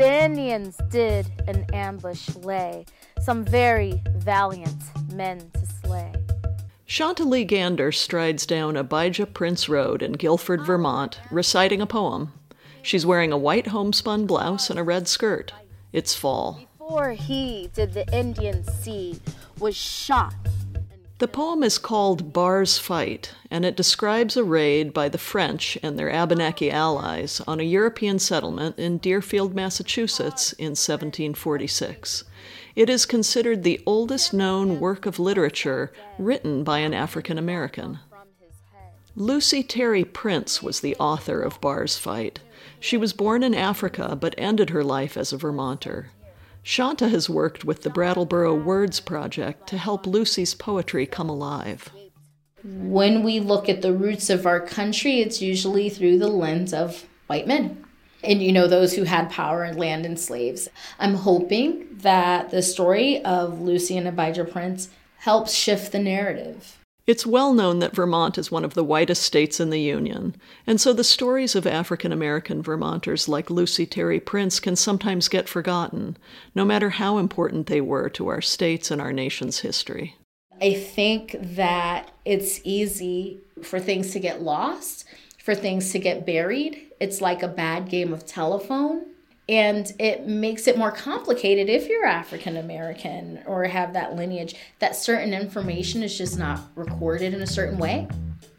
the Indians did an ambush lay, some very valiant men to slay. Shanta Lee Gander strides down Abijah Prince Road in Guilford, Vermont, reciting a poem. She's wearing a white homespun blouse and a red skirt. It's fall. Before he did the Indians see, was shot. The poem is called Barr's Fight, and it describes a raid by the French and their Abenaki allies on a European settlement in Deerfield, Massachusetts in 1746. It is considered the oldest known work of literature written by an African American. Lucy Terry Prince was the author of Barr's Fight. She was born in Africa but ended her life as a Vermonter. Shanta has worked with the Brattleboro Words Project to help Lucy's poetry come alive. When we look at the roots of our country, it's usually through the lens of white men and you know those who had power and land and slaves. I'm hoping that the story of Lucy and Abijah Prince helps shift the narrative. It's well known that Vermont is one of the whitest states in the Union, and so the stories of African American Vermonters like Lucy Terry Prince can sometimes get forgotten, no matter how important they were to our state's and our nation's history. I think that it's easy for things to get lost, for things to get buried, it's like a bad game of telephone. And it makes it more complicated if you're African American or have that lineage, that certain information is just not recorded in a certain way.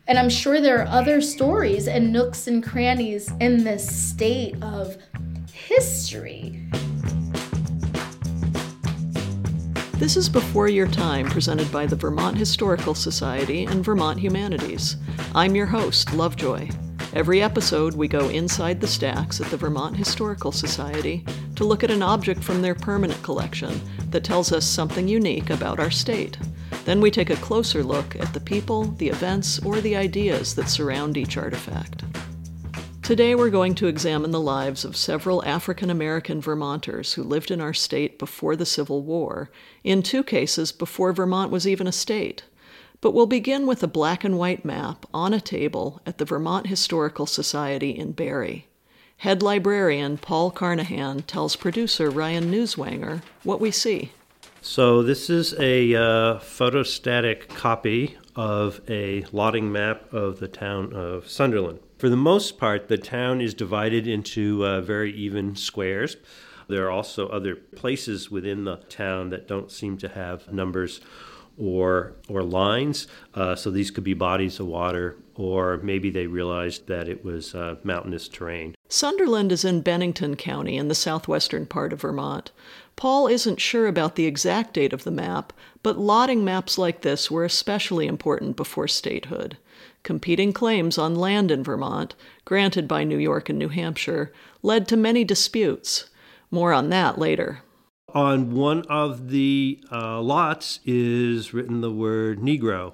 And I'm sure there are other stories and nooks and crannies in this state of history. This is Before Your Time, presented by the Vermont Historical Society and Vermont Humanities. I'm your host, Lovejoy. Every episode, we go inside the stacks at the Vermont Historical Society to look at an object from their permanent collection that tells us something unique about our state. Then we take a closer look at the people, the events, or the ideas that surround each artifact. Today, we're going to examine the lives of several African American Vermonters who lived in our state before the Civil War, in two cases before Vermont was even a state. But we'll begin with a black and white map on a table at the Vermont Historical Society in Barre. Head librarian Paul Carnahan tells producer Ryan Newswanger what we see. So, this is a uh, photostatic copy of a lotting map of the town of Sunderland. For the most part, the town is divided into uh, very even squares. There are also other places within the town that don't seem to have numbers or or lines. Uh, so these could be bodies of water, or maybe they realized that it was uh, mountainous terrain. Sunderland is in Bennington County in the southwestern part of Vermont. Paul isn't sure about the exact date of the map, but lotting maps like this were especially important before statehood. Competing claims on land in Vermont, granted by New York and New Hampshire, led to many disputes. More on that later. On one of the uh, lots is written the word Negro.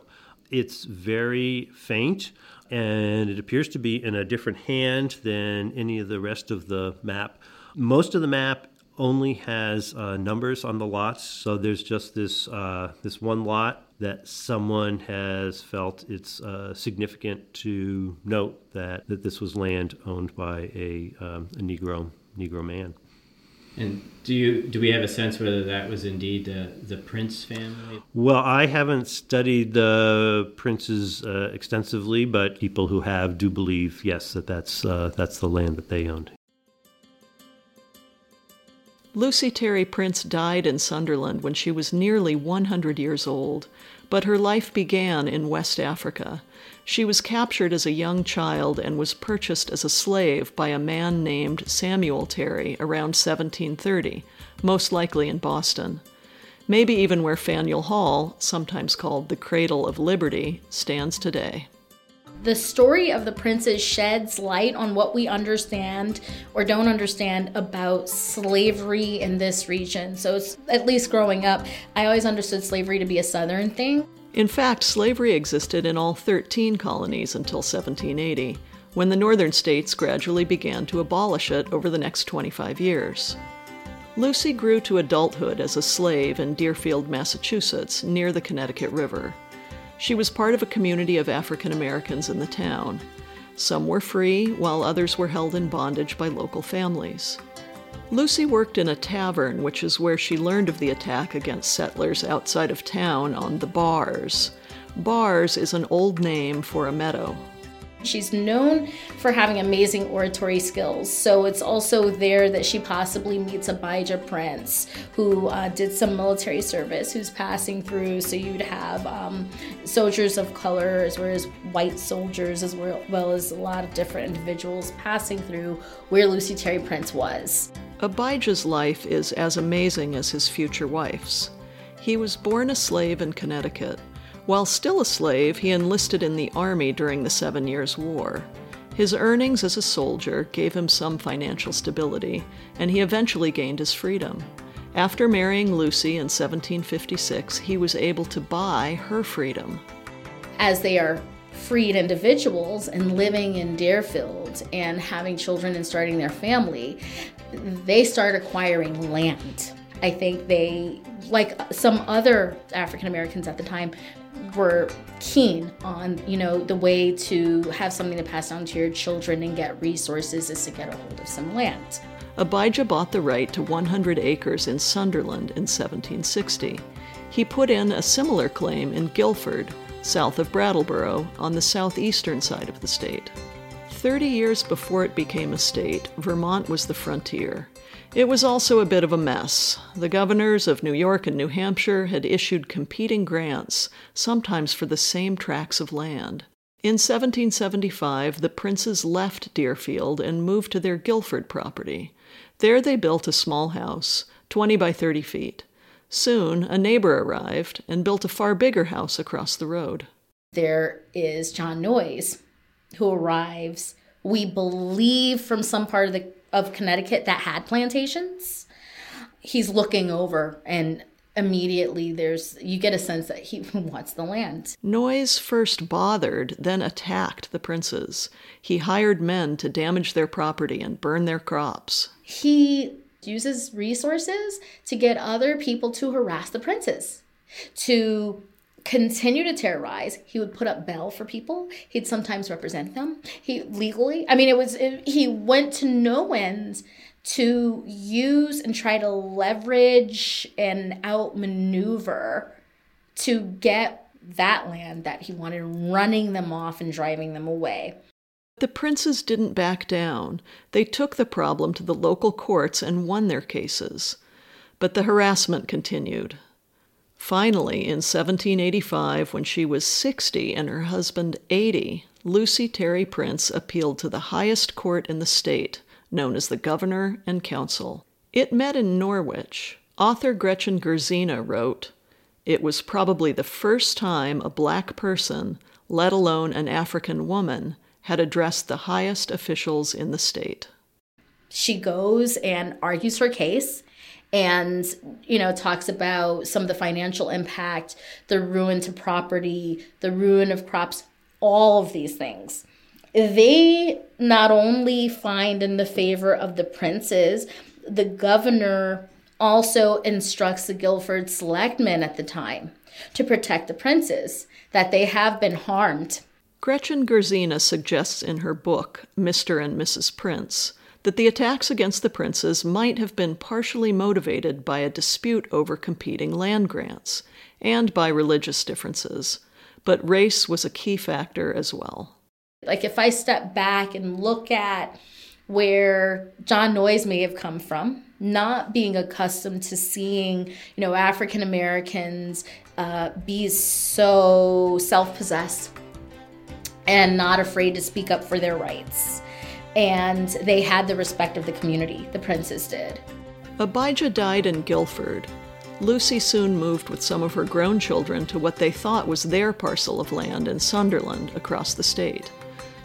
It's very faint and it appears to be in a different hand than any of the rest of the map. Most of the map only has uh, numbers on the lots, so there's just this uh, this one lot that someone has felt it's uh, significant to note that, that this was land owned by a, um, a Negro Negro man. And do you do we have a sense whether that was indeed the the Prince family? Well, I haven't studied the Princes uh, extensively, but people who have do believe yes that that's uh, that's the land that they owned. Lucy Terry Prince died in Sunderland when she was nearly 100 years old, but her life began in West Africa. She was captured as a young child and was purchased as a slave by a man named Samuel Terry around 1730, most likely in Boston. Maybe even where Faneuil Hall, sometimes called the Cradle of Liberty, stands today. The story of the princes sheds light on what we understand or don't understand about slavery in this region. So, at least growing up, I always understood slavery to be a southern thing. In fact, slavery existed in all 13 colonies until 1780, when the northern states gradually began to abolish it over the next 25 years. Lucy grew to adulthood as a slave in Deerfield, Massachusetts, near the Connecticut River. She was part of a community of African Americans in the town. Some were free, while others were held in bondage by local families. Lucy worked in a tavern, which is where she learned of the attack against settlers outside of town on the Bars. Bars is an old name for a meadow. She's known for having amazing oratory skills, so it's also there that she possibly meets Abijah Prince, who uh, did some military service, who's passing through. So you'd have um, soldiers of color as well as white soldiers, as well, well as a lot of different individuals passing through where Lucy Terry Prince was. Abijah's life is as amazing as his future wife's. He was born a slave in Connecticut. While still a slave, he enlisted in the Army during the Seven Years' War. His earnings as a soldier gave him some financial stability, and he eventually gained his freedom. After marrying Lucy in 1756, he was able to buy her freedom. As they are freed individuals and living in Deerfield and having children and starting their family, they start acquiring land. I think they, like some other African Americans at the time, were keen on, you know, the way to have something to pass on to your children and get resources is to get a hold of some land. Abijah bought the right to 100 acres in Sunderland in 1760. He put in a similar claim in Guilford, south of Brattleboro, on the southeastern side of the state. Thirty years before it became a state, Vermont was the frontier. It was also a bit of a mess. The governors of New York and New Hampshire had issued competing grants, sometimes for the same tracts of land. In 1775, the princes left Deerfield and moved to their Guilford property. There they built a small house, 20 by 30 feet. Soon, a neighbor arrived and built a far bigger house across the road. There is John Noyes, who arrives, we believe, from some part of the of Connecticut that had plantations. He's looking over and immediately there's you get a sense that he wants the land. Noyes first bothered, then attacked the princes. He hired men to damage their property and burn their crops. He uses resources to get other people to harass the princes, to continue to terrorize. He would put up bail for people. He'd sometimes represent them. He legally, I mean, it was, it, he went to no ends to use and try to leverage and outmaneuver to get that land that he wanted, running them off and driving them away. The princes didn't back down. They took the problem to the local courts and won their cases. But the harassment continued. Finally, in 1785, when she was 60 and her husband 80, Lucy Terry Prince appealed to the highest court in the state, known as the Governor and Council. It met in Norwich. Author Gretchen Gerzina wrote, It was probably the first time a black person, let alone an African woman, had addressed the highest officials in the state. She goes and argues her case and you know talks about some of the financial impact the ruin to property the ruin of crops all of these things. They not only find in the favor of the princes the governor also instructs the guilford selectmen at the time to protect the princes that they have been harmed. Gretchen gerzina suggests in her book mr and mrs prince that the attacks against the princes might have been partially motivated by a dispute over competing land grants and by religious differences, but race was a key factor as well. Like if I step back and look at where John Noyes may have come from, not being accustomed to seeing, you know, African Americans uh, be so self-possessed and not afraid to speak up for their rights and they had the respect of the community, the princes did. Abijah died in Guilford. Lucy soon moved with some of her grown children to what they thought was their parcel of land in Sunderland across the state.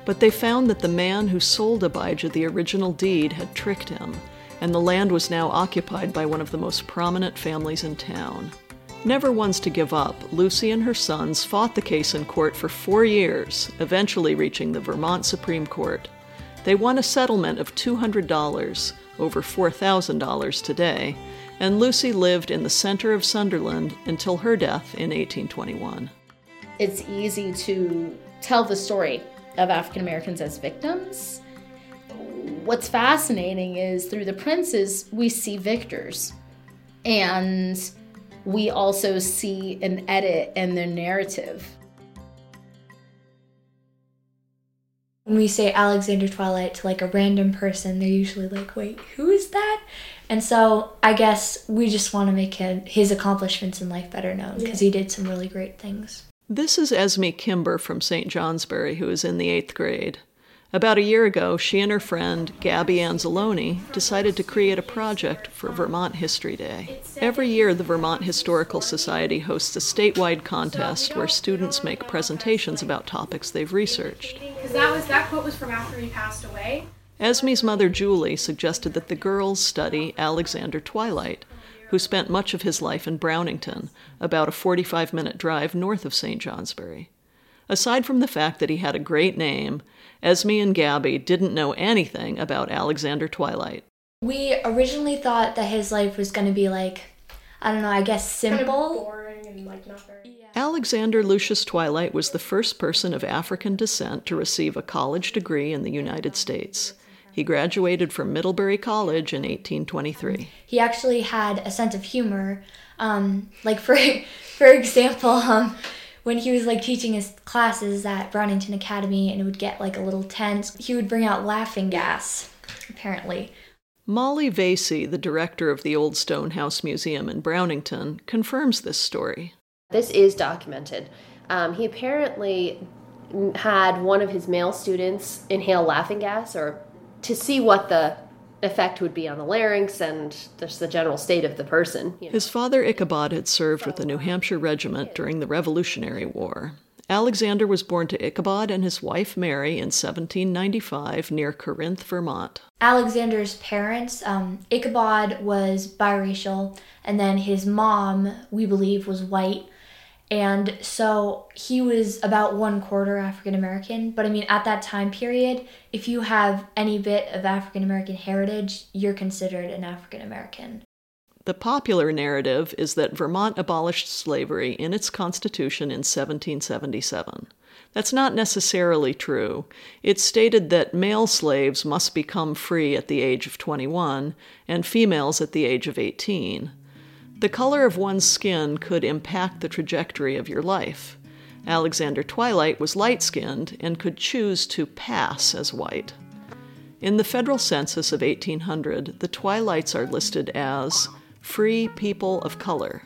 But they found that the man who sold Abijah the original deed had tricked him, and the land was now occupied by one of the most prominent families in town. Never ones to give up, Lucy and her sons fought the case in court for four years, eventually reaching the Vermont Supreme Court. They won a settlement of $200, over $4,000 today, and Lucy lived in the center of Sunderland until her death in 1821. It's easy to tell the story of African Americans as victims what's fascinating is through the princes, we see victors. And we also see an edit in their narrative. When we say Alexander Twilight to like a random person, they're usually like, wait, who is that? And so I guess we just want to make him, his accomplishments in life better known because yeah. he did some really great things. This is Esme Kimber from St. Johnsbury, who is in the eighth grade. About a year ago, she and her friend, Gabby Anzalone, decided to create a project for Vermont History Day. Every year, the Vermont Historical Society hosts a statewide contest where students make presentations about topics they've researched. Because that, was, that quote was from after he passed away. Esme's mother, Julie, suggested that the girls study Alexander Twilight, who spent much of his life in Brownington, about a 45 minute drive north of St. Johnsbury. Aside from the fact that he had a great name, Esme and Gabby didn't know anything about Alexander Twilight. We originally thought that his life was going to be like, I don't know, I guess simple. Kind of boring and like not very. Yeah. Alexander Lucius Twilight was the first person of African descent to receive a college degree in the United States. He graduated from Middlebury College in 1823. He actually had a sense of humor. Um, like for for example, um, when he was like teaching his classes at Brownington Academy and it would get like a little tense, he would bring out laughing gas, apparently. Molly Veysey, the director of the Old Stone House Museum in Brownington, confirms this story. This is documented. Um, he apparently had one of his male students inhale laughing gas or to see what the effect would be on the larynx and just the general state of the person. You know. His father, Ichabod, had served with the New Hampshire Regiment during the Revolutionary War. Alexander was born to Ichabod and his wife Mary in 1795 near Corinth, Vermont. Alexander's parents, um, Ichabod was biracial, and then his mom, we believe, was white. And so he was about one quarter African American. But I mean, at that time period, if you have any bit of African American heritage, you're considered an African American. The popular narrative is that Vermont abolished slavery in its constitution in 1777. That's not necessarily true. It stated that male slaves must become free at the age of 21 and females at the age of 18. The color of one's skin could impact the trajectory of your life. Alexander Twilight was light skinned and could choose to pass as white. In the federal census of 1800, the Twilights are listed as free people of color.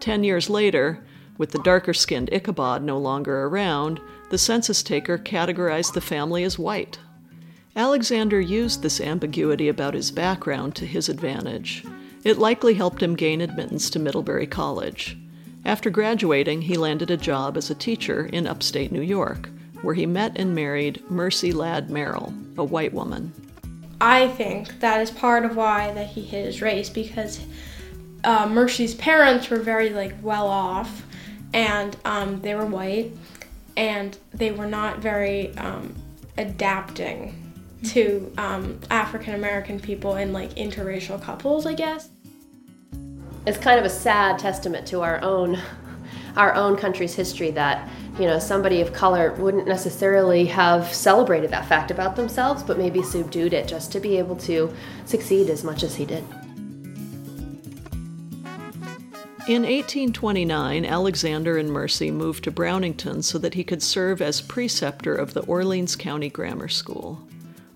Ten years later, with the darker skinned Ichabod no longer around, the census taker categorized the family as white. Alexander used this ambiguity about his background to his advantage. It likely helped him gain admittance to Middlebury College. After graduating, he landed a job as a teacher in upstate New York, where he met and married Mercy Ladd Merrill, a white woman. I think that is part of why that he hid his race because uh, Mercy's parents were very like well off, and um, they were white, and they were not very um, adapting to um, African American people and like interracial couples, I guess it's kind of a sad testament to our own our own country's history that you know somebody of color wouldn't necessarily have celebrated that fact about themselves but maybe subdued it just to be able to succeed as much as he did in 1829, Alexander and Mercy moved to Brownington so that he could serve as preceptor of the Orleans County Grammar School.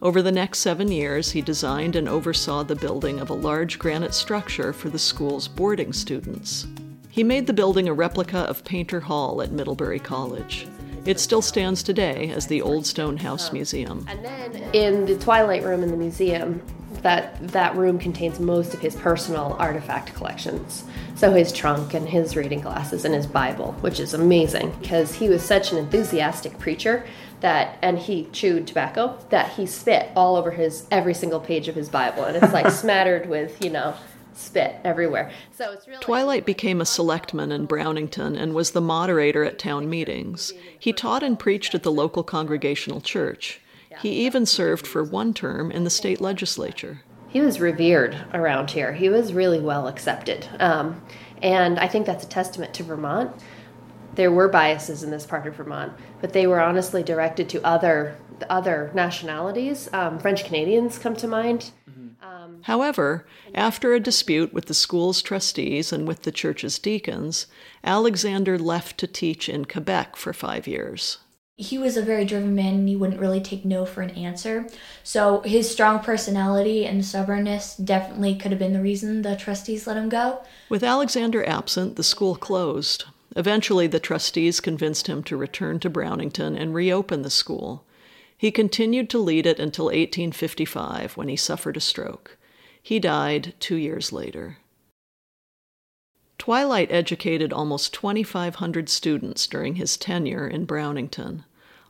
Over the next seven years, he designed and oversaw the building of a large granite structure for the school's boarding students. He made the building a replica of Painter Hall at Middlebury College. It still stands today as the Old Stone House Museum. And then in the Twilight Room in the museum, that that room contains most of his personal artifact collections. So his trunk and his reading glasses and his Bible, which is amazing because he was such an enthusiastic preacher that and he chewed tobacco that he spit all over his every single page of his Bible and it's like smattered with, you know, spit everywhere. So it's really Twilight became a selectman in Brownington and was the moderator at town meetings. He taught and preached at the local congregational church. He even served for one term in the state legislature. He was revered around here. He was really well accepted. Um, and I think that's a testament to Vermont there were biases in this part of Vermont, but they were honestly directed to other other nationalities. Um, French Canadians come to mind. However, after a dispute with the school's trustees and with the church's deacons, Alexander left to teach in Quebec for five years. He was a very driven man and he wouldn't really take no for an answer. So his strong personality and stubbornness definitely could have been the reason the trustees let him go. With Alexander absent, the school closed. Eventually, the trustees convinced him to return to Brownington and reopen the school. He continued to lead it until 1855 when he suffered a stroke. He died two years later. Twilight educated almost 2,500 students during his tenure in Brownington.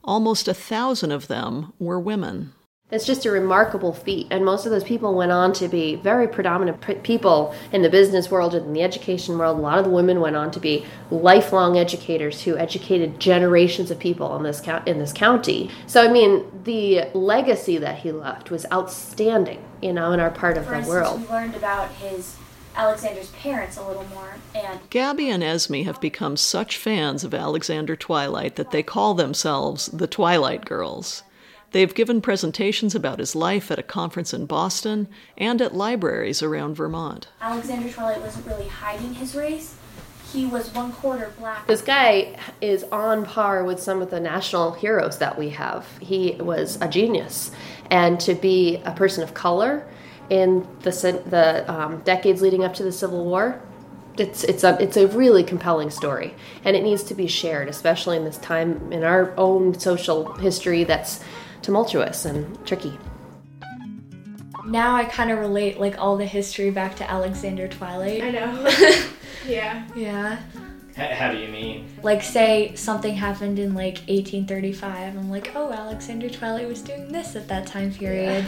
Almost a thousand of them were women. It's just a remarkable feat, and most of those people went on to be very predominant p- people in the business world and in the education world. A lot of the women went on to be lifelong educators who educated generations of people in this co- in this county. So, I mean, the legacy that he left was outstanding, you know, in our part of For the instance, world. we learned about his Alexander's parents a little more, and Gabby and Esme have become such fans of Alexander Twilight that they call themselves the Twilight Girls. They've given presentations about his life at a conference in Boston and at libraries around Vermont. Alexander Twilight wasn't really hiding his race. He was one quarter black. This guy is on par with some of the national heroes that we have. He was a genius, and to be a person of color in the the um, decades leading up to the Civil War, it's it's a it's a really compelling story, and it needs to be shared, especially in this time in our own social history that's tumultuous and tricky. Now I kind of relate like all the history back to Alexander Twilight. I know. yeah. Yeah. How do you mean? Like say something happened in like 1835. I'm like, oh, Alexander Twilight was doing this at that time period.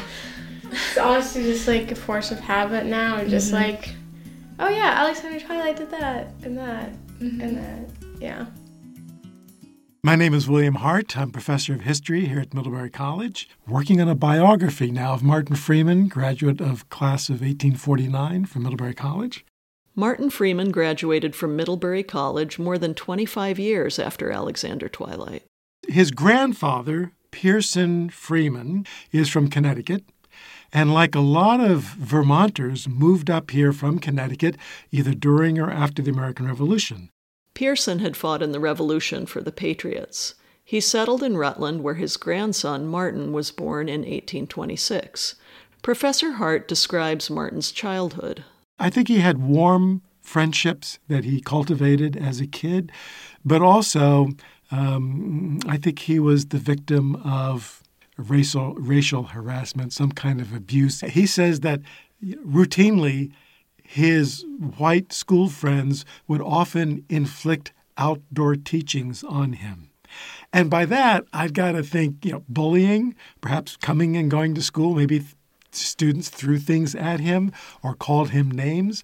It's honestly just like a force of habit now. and Just mm-hmm. like, oh yeah, Alexander Twilight did that and that and mm-hmm. that. Yeah. My name is William Hart. I'm professor of history here at Middlebury College, working on a biography now of Martin Freeman, graduate of class of 1849 from Middlebury College. Martin Freeman graduated from Middlebury College more than 25 years after Alexander Twilight. His grandfather, Pearson Freeman, is from Connecticut, and like a lot of Vermonters, moved up here from Connecticut either during or after the American Revolution. Pearson had fought in the Revolution for the Patriots. He settled in Rutland, where his grandson Martin was born in 1826. Professor Hart describes Martin's childhood. I think he had warm friendships that he cultivated as a kid, but also um, I think he was the victim of racial racial harassment, some kind of abuse. He says that routinely his white school friends would often inflict outdoor teachings on him. And by that, I've got to think, you know, bullying, perhaps coming and going to school, maybe th- students threw things at him or called him names.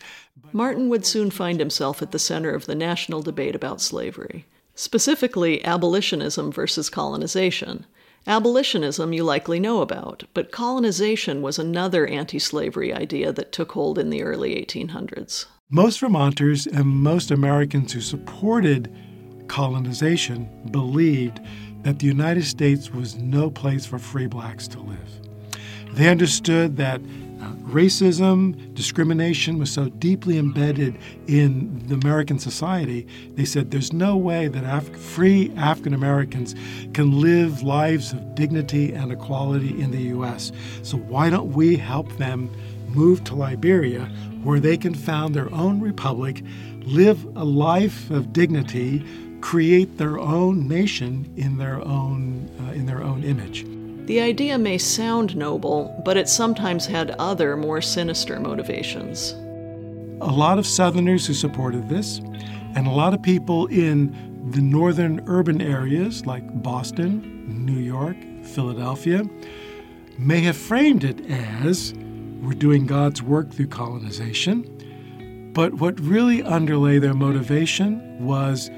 Martin would soon find himself at the center of the national debate about slavery, specifically abolitionism versus colonization. Abolitionism you likely know about, but colonization was another anti slavery idea that took hold in the early 1800s. Most Vermonters and most Americans who supported colonization believed that the United States was no place for free blacks to live. They understood that racism, discrimination was so deeply embedded in the American society, they said there's no way that Af- free African Americans can live lives of dignity and equality in the U.S. So why don't we help them move to Liberia, where they can found their own republic, live a life of dignity, create their own nation in their own uh, in their own image. The idea may sound noble, but it sometimes had other, more sinister motivations. A lot of Southerners who supported this, and a lot of people in the northern urban areas like Boston, New York, Philadelphia, may have framed it as we're doing God's work through colonization. But what really underlay their motivation was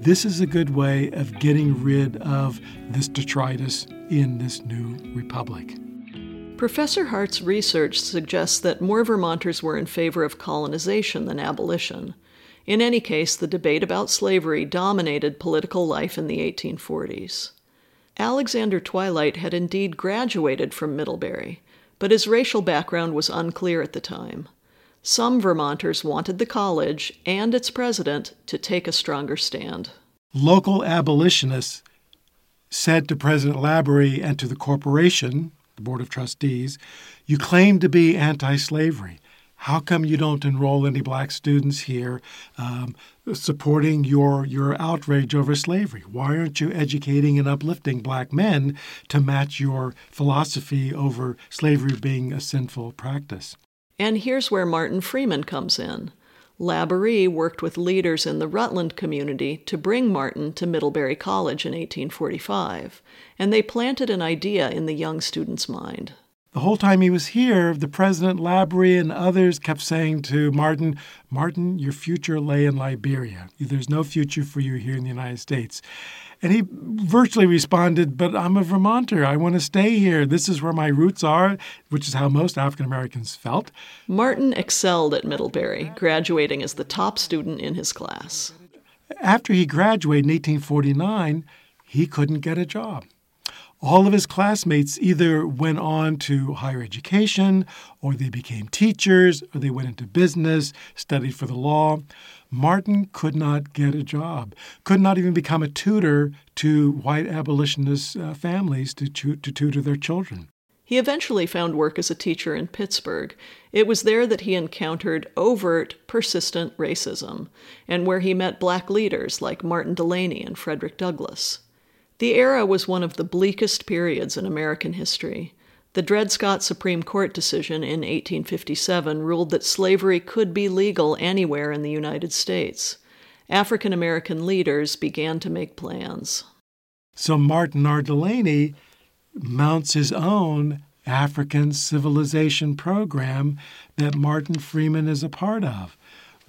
this is a good way of getting rid of this detritus in this new republic. Professor Hart's research suggests that more Vermonters were in favor of colonization than abolition. In any case, the debate about slavery dominated political life in the 1840s. Alexander Twilight had indeed graduated from Middlebury, but his racial background was unclear at the time. Some Vermonters wanted the college and its president to take a stronger stand. Local abolitionists said to President Labaree and to the corporation, the Board of Trustees, You claim to be anti slavery. How come you don't enroll any black students here um, supporting your, your outrage over slavery? Why aren't you educating and uplifting black men to match your philosophy over slavery being a sinful practice? And here's where Martin Freeman comes in. Labaree worked with leaders in the Rutland community to bring Martin to Middlebury College in 1845, and they planted an idea in the young student's mind. The whole time he was here, the president, Labaree, and others kept saying to Martin, Martin, your future lay in Liberia. There's no future for you here in the United States. And he virtually responded, But I'm a Vermonter. I want to stay here. This is where my roots are, which is how most African Americans felt. Martin excelled at Middlebury, graduating as the top student in his class. After he graduated in 1849, he couldn't get a job. All of his classmates either went on to higher education, or they became teachers, or they went into business, studied for the law. Martin could not get a job, could not even become a tutor to white abolitionist uh, families to, to, to tutor their children. He eventually found work as a teacher in Pittsburgh. It was there that he encountered overt, persistent racism, and where he met black leaders like Martin Delany and Frederick Douglass. The era was one of the bleakest periods in American history. The Dred Scott Supreme Court decision in 1857 ruled that slavery could be legal anywhere in the United States. African American leaders began to make plans. So Martin R. Delany mounts his own African civilization program that Martin Freeman is a part of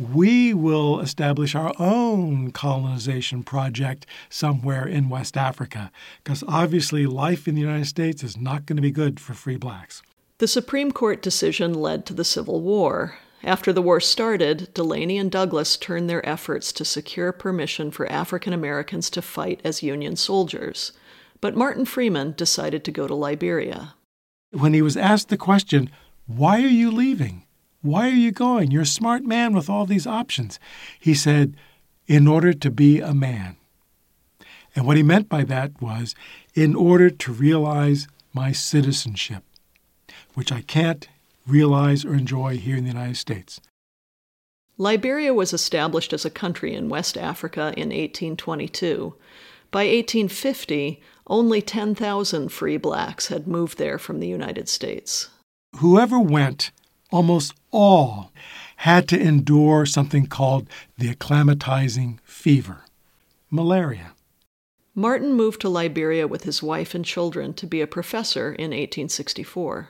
we will establish our own colonization project somewhere in West Africa, because obviously life in the United States is not going to be good for free blacks. The Supreme Court decision led to the Civil War. After the war started, Delany and Douglass turned their efforts to secure permission for African Americans to fight as Union soldiers. But Martin Freeman decided to go to Liberia. When he was asked the question, Why are you leaving? Why are you going? You're a smart man with all these options. He said, In order to be a man. And what he meant by that was, in order to realize my citizenship, which I can't realize or enjoy here in the United States. Liberia was established as a country in West Africa in 1822. By 1850, only 10,000 free blacks had moved there from the United States. Whoever went almost all had to endure something called the acclimatizing fever, malaria. Martin moved to Liberia with his wife and children to be a professor in 1864.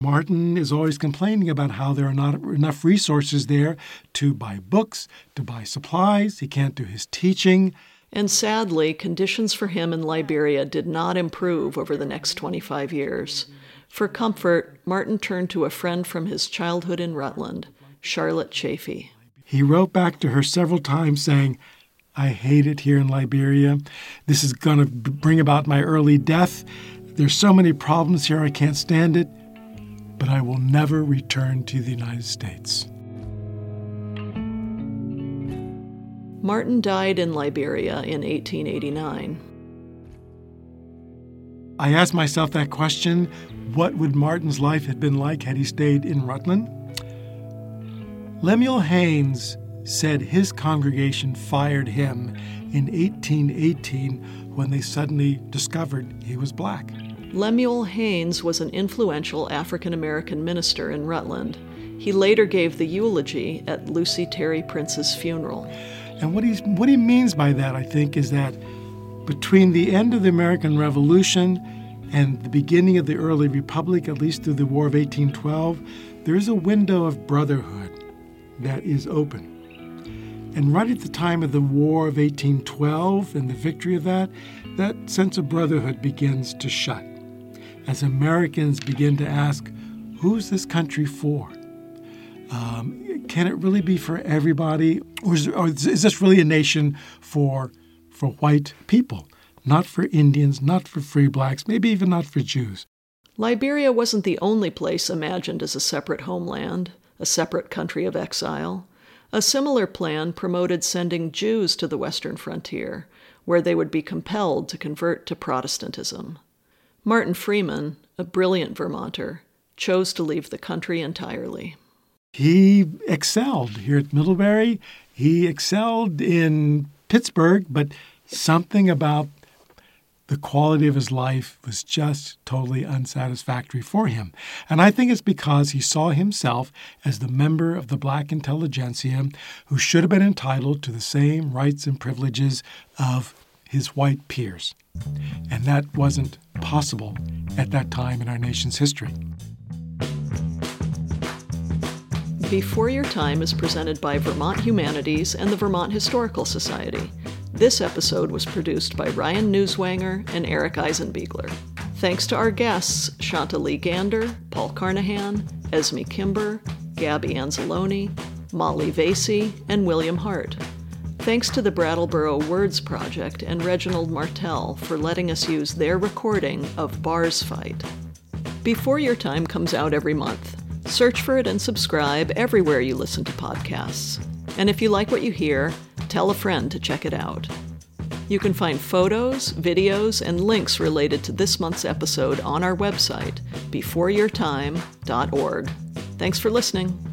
Martin is always complaining about how there are not enough resources there to buy books, to buy supplies. He can't do his teaching. And sadly, conditions for him in Liberia did not improve over the next 25 years. For comfort, Martin turned to a friend from his childhood in Rutland, Charlotte Chafee. He wrote back to her several times saying, I hate it here in Liberia. This is going to bring about my early death. There's so many problems here, I can't stand it. But I will never return to the United States. Martin died in Liberia in 1889. I asked myself that question what would Martin's life have been like had he stayed in Rutland? Lemuel Haynes said his congregation fired him in 1818 when they suddenly discovered he was black. Lemuel Haynes was an influential African American minister in Rutland. He later gave the eulogy at Lucy Terry Prince's funeral. And what, he's, what he means by that, I think, is that between the end of the American Revolution and the beginning of the early republic, at least through the War of 1812, there is a window of brotherhood that is open. And right at the time of the War of 1812 and the victory of that, that sense of brotherhood begins to shut. As Americans begin to ask, who's this country for? Um, can it really be for everybody? Or is, or is this really a nation for for white people, not for Indians, not for free blacks, maybe even not for Jews. Liberia wasn't the only place imagined as a separate homeland, a separate country of exile. A similar plan promoted sending Jews to the western frontier, where they would be compelled to convert to Protestantism. Martin Freeman, a brilliant Vermonter, chose to leave the country entirely. He excelled here at Middlebury. He excelled in Pittsburgh, but something about the quality of his life was just totally unsatisfactory for him. And I think it's because he saw himself as the member of the black intelligentsia who should have been entitled to the same rights and privileges of his white peers. And that wasn't possible at that time in our nation's history. Before Your Time is presented by Vermont Humanities and the Vermont Historical Society. This episode was produced by Ryan Newswanger and Eric Eisenbiegler. Thanks to our guests, Shanta Lee Gander, Paul Carnahan, Esme Kimber, Gabby Anzalone, Molly Veysey, and William Hart. Thanks to the Brattleboro Words Project and Reginald Martell for letting us use their recording of Bars Fight. Before Your Time comes out every month. Search for it and subscribe everywhere you listen to podcasts. And if you like what you hear, tell a friend to check it out. You can find photos, videos, and links related to this month's episode on our website, beforeyourtime.org. Thanks for listening.